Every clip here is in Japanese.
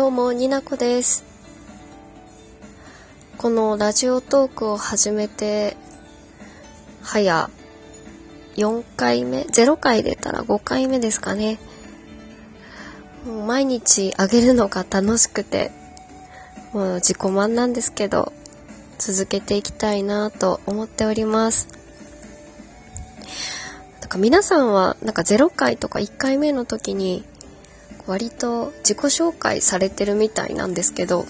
どうも、になこです。このラジオトークを始めて、早、4回目 ?0 回出たら5回目ですかね。もう毎日あげるのが楽しくて、もう自己満なんですけど、続けていきたいなと思っております。なんか皆さんは、なんか0回とか1回目の時に、割と自己紹介されてるみたいなんですけど、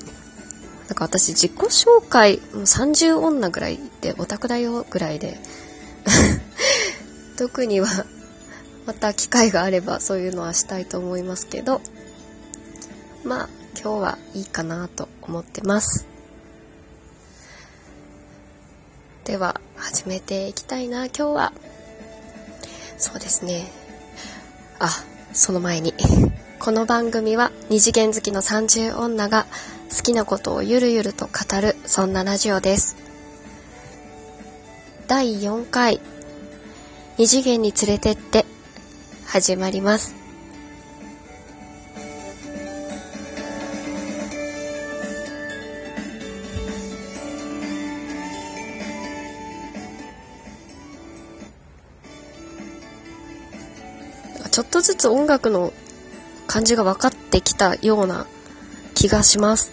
なんか私自己紹介もう30女ぐらいでオタクだよぐらいで 特にはまた機会があればそういうのはしたいと思いますけどまあ今日はいいかなと思ってます。では始めていきたいな今日は。そうですね。あその前に。この番組は二次元好きの30女が好きなことをゆるゆると語るそんなラジオです。第4回二次元に連れてって始まります。ちょっとずつ音楽の感じが分かってきたような気がします。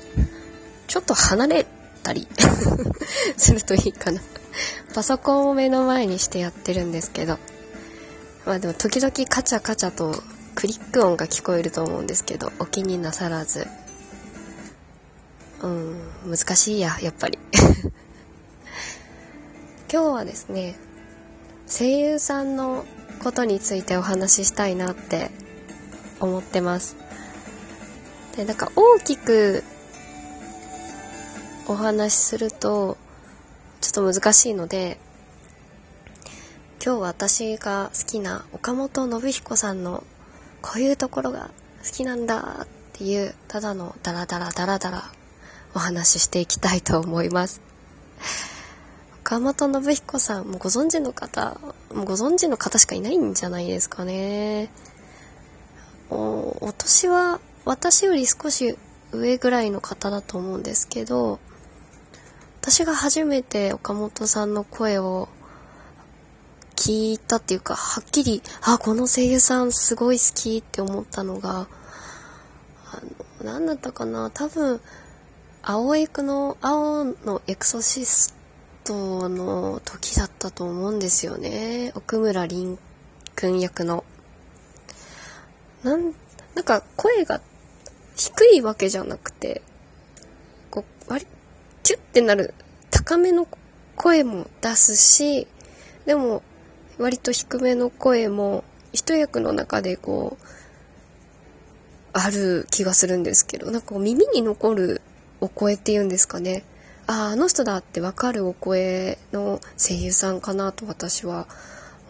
ちょっと離れたり するといいかなパソコンを目の前にしてやってるんですけど。まあでも時々カチャカチャとクリック音が聞こえると思うんですけど、お気になさらず。うん、難しいや、やっぱり 今日はですね、声優さんのことについてお話ししたいなって思ってます。で、なんか大きくお話しするとちょっと難しいので、今日私が好きな岡本信彦さんのこういうところが好きなんだっていうただのダラダラダラダラお話ししていきたいと思います。岡本信彦さんもご存知の方、もご存知の方しかいないんじゃないですかね。お年は私より少し上ぐらいの方だと思うんですけど私が初めて岡本さんの声を聞いたっていうかはっきりあこの声優さんすごい好きって思ったのがあの何だったかな多分青エクの青のエクソシストの時だったと思うんですよね奥村凛君役の。なんなんか声が低いわけじゃなくてこう割キュッてなる高めの声も出すしでも割と低めの声も一役の中でこうある気がするんですけどなんか耳に残るお声っていうんですかねあああの人だってわかるお声の声優さんかなと私は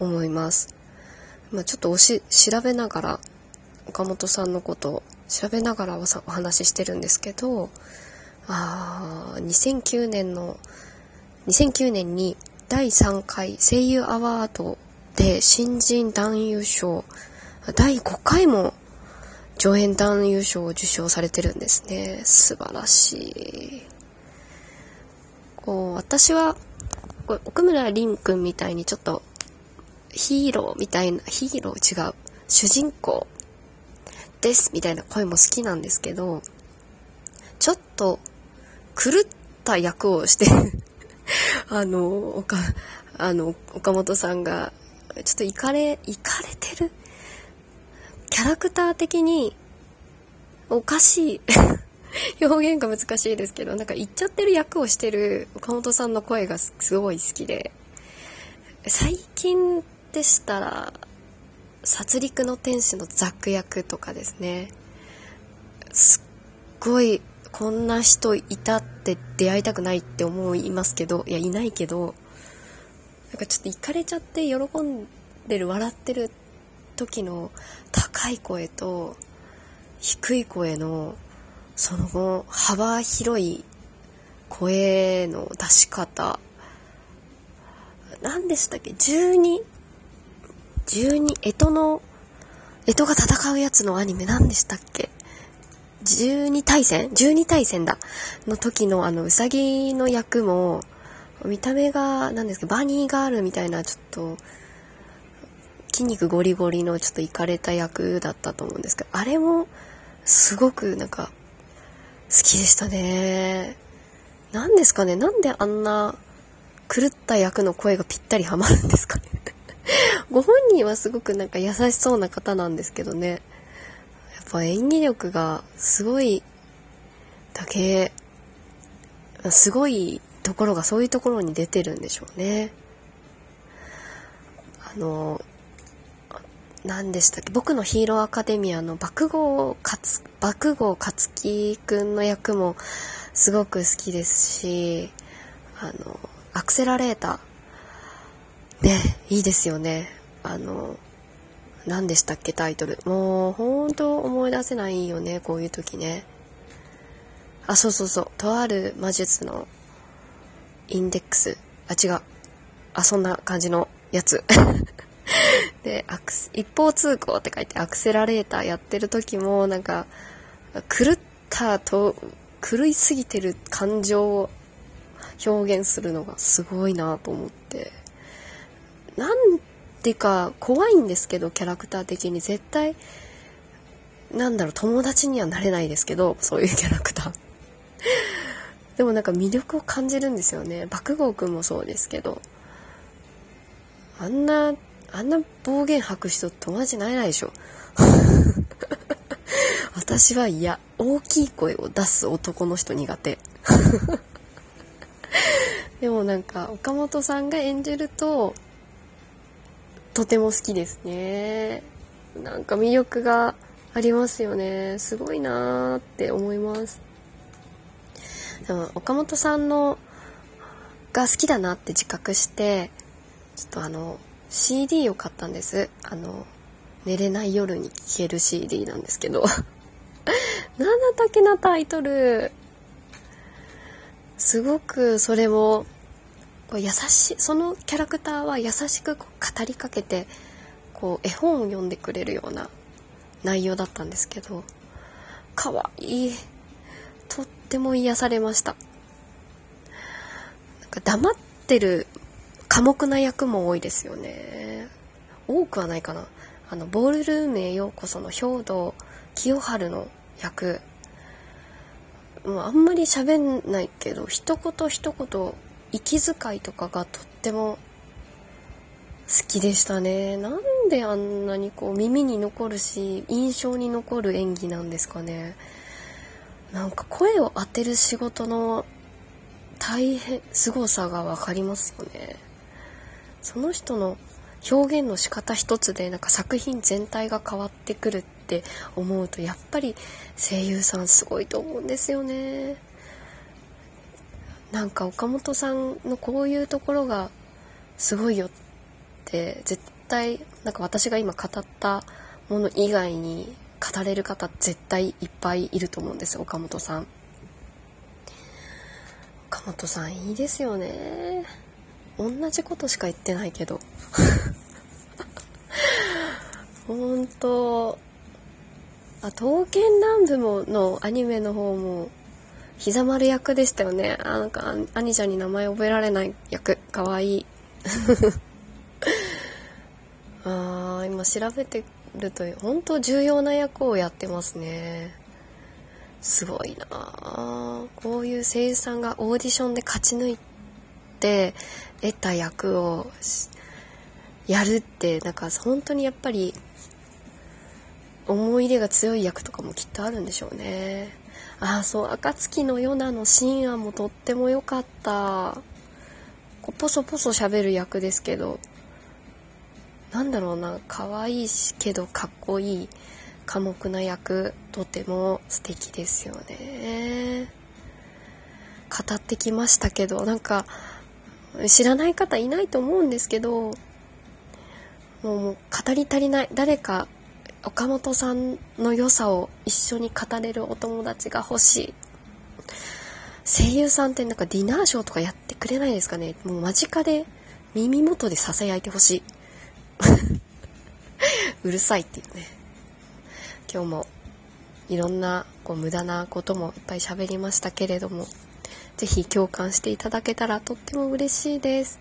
思います。まあ、ちょっとおし調べながら岡本さんのことを調べながらお話ししてるんですけどあ2009年の2009年に第3回声優アワードで新人男優賞第5回も上演男優賞を受賞されてるんですね。素晴らしい。こう私は奥村凛君みたいにちょっとヒーローみたいなヒーロー違う主人公ですみたいな声も好きなんですけど、ちょっと狂った役をして あの、岡、あの、岡本さんが、ちょっといかれ、いかれてる？キャラクター的におかしい。表現が難しいですけど、なんか言っちゃってる役をしてる岡本さんの声がすごい好きで、最近でしたら、殺戮の天使のザック役とかですね。すっごいこんな人いたって出会いたくないって思いますけどいやいないけどなんかちょっといかれちゃって喜んでる笑ってる時の高い声と低い声のその後幅広い声の出し方何でしたっけ？12 12、干支の、干支が戦うやつのアニメ何でしたっけ？12対戦 ?12 対戦だ。の時のあの、うさぎの役も、見た目が、何ですか、バニーガールみたいな、ちょっと、筋肉ゴリゴリのちょっといかれた役だったと思うんですけど、あれも、すごくなんか、好きでしたね。何ですかね？なんであんな狂った役の声がぴったりハマるんですかね？ご本人はすごくなんか優しそうな方なんですけどね。やっぱ演技力がすごいだけ、すごいところがそういうところに出てるんでしょうね。あの、何でしたっけ？僕のヒーローアカデミアの爆豪勝爆豪勝樹くんの役もすごく好きですしあのアクセラレーターねいいですよねあの何でしたっけタイトル。もう本当思い出せないよねこういう時ね。あそうそうそう。とある魔術のインデックス。あ違う。あそんな感じのやつ。で、アクス、一方通行って書いてアクセラレーターやってる時も、なんか、狂ったと、狂いすぎてる感情を表現するのがすごいなと思って。なんっていうか、怖いんですけど、キャラクター的に絶対、なんだろう、友達にはなれないですけど、そういうキャラクター。でもなんか魅力を感じるんですよね。爆豪くんもそうですけど。あんなあんな暴言吐く人友達になれないでしょ 私は嫌大きい声を出す男の人苦手 でもなんか岡本さんが演じるととても好きですね。なんか魅力がありますよね。すごいなーって思います。でも岡本さんのが好きだなって自覚してちょっとあの CD を買ったんです。あの寝れない夜に聴ける CD なんですけど。なんだったっけなタイトル。すごくそれも優しそのキャラクターは優しく語りかけてこう絵本を読んでくれるような内容だったんですけどかわい。いとっても癒されました。なんか黙ってる寡黙な役も多いですよね。多くはないかな。あのボールルームへようこその兵道清春の役。もうあんまり喋んないけど一言一言息遣いとかがとっても好きでしたね。なんであんなにこう耳に残るし印象に残る演技なんですかね。なんか声を当てる仕事の大変凄さが分かりますよね。その人の表現の仕方一つでなんか作品全体が変わってくるって思うとやっぱり声優さんすごいと思うんですよね。なんか岡本さんのこういうところがすごいよって絶対なんか私が今語ったもの以外に語れる方絶対いっぱいいると思うんです岡本さん。岡本さんいいですよね。同じことしか言ってないけど 本当あ刀剣乱舞ものアニメの方も膝丸役でしたよね。あなんか兄ちゃんに名前覚えられない役。かわいい。あ今調べてると本当重要な役をやってますね。すごいなこういう声優さんがオーディションで勝ち抜いて得た役をやるってなんか本当にやっぱり思い入れが強い役とかもきっとあるんでしょうね。ああそう暁のヨナの深夜もとっても良かった。こうポソポソ喋る役ですけど。なんだろうな可愛いしけどかっこいい寡黙な役とても素敵ですよね。語ってきましたけどなんか知らない方いないと思うんですけどもう語り足りない誰か岡本さんの良さを一緒に語れるお友達が欲しい。声優さんってなんかディナーショーとかやってくれないですかね。もう間近で耳元でささやいてほしい。うるさいっていうね。今日もいろんなこう無駄なこともいっぱい喋りましたけれども是非共感していただけたらとっても嬉しいです。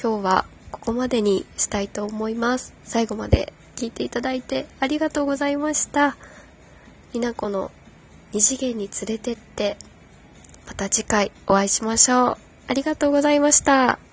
今日はここまでにしたいと思います。最後まで聞いていただいてありがとうございましたみなこの二次元に連れてってまた次回お会いしましょうありがとうございました。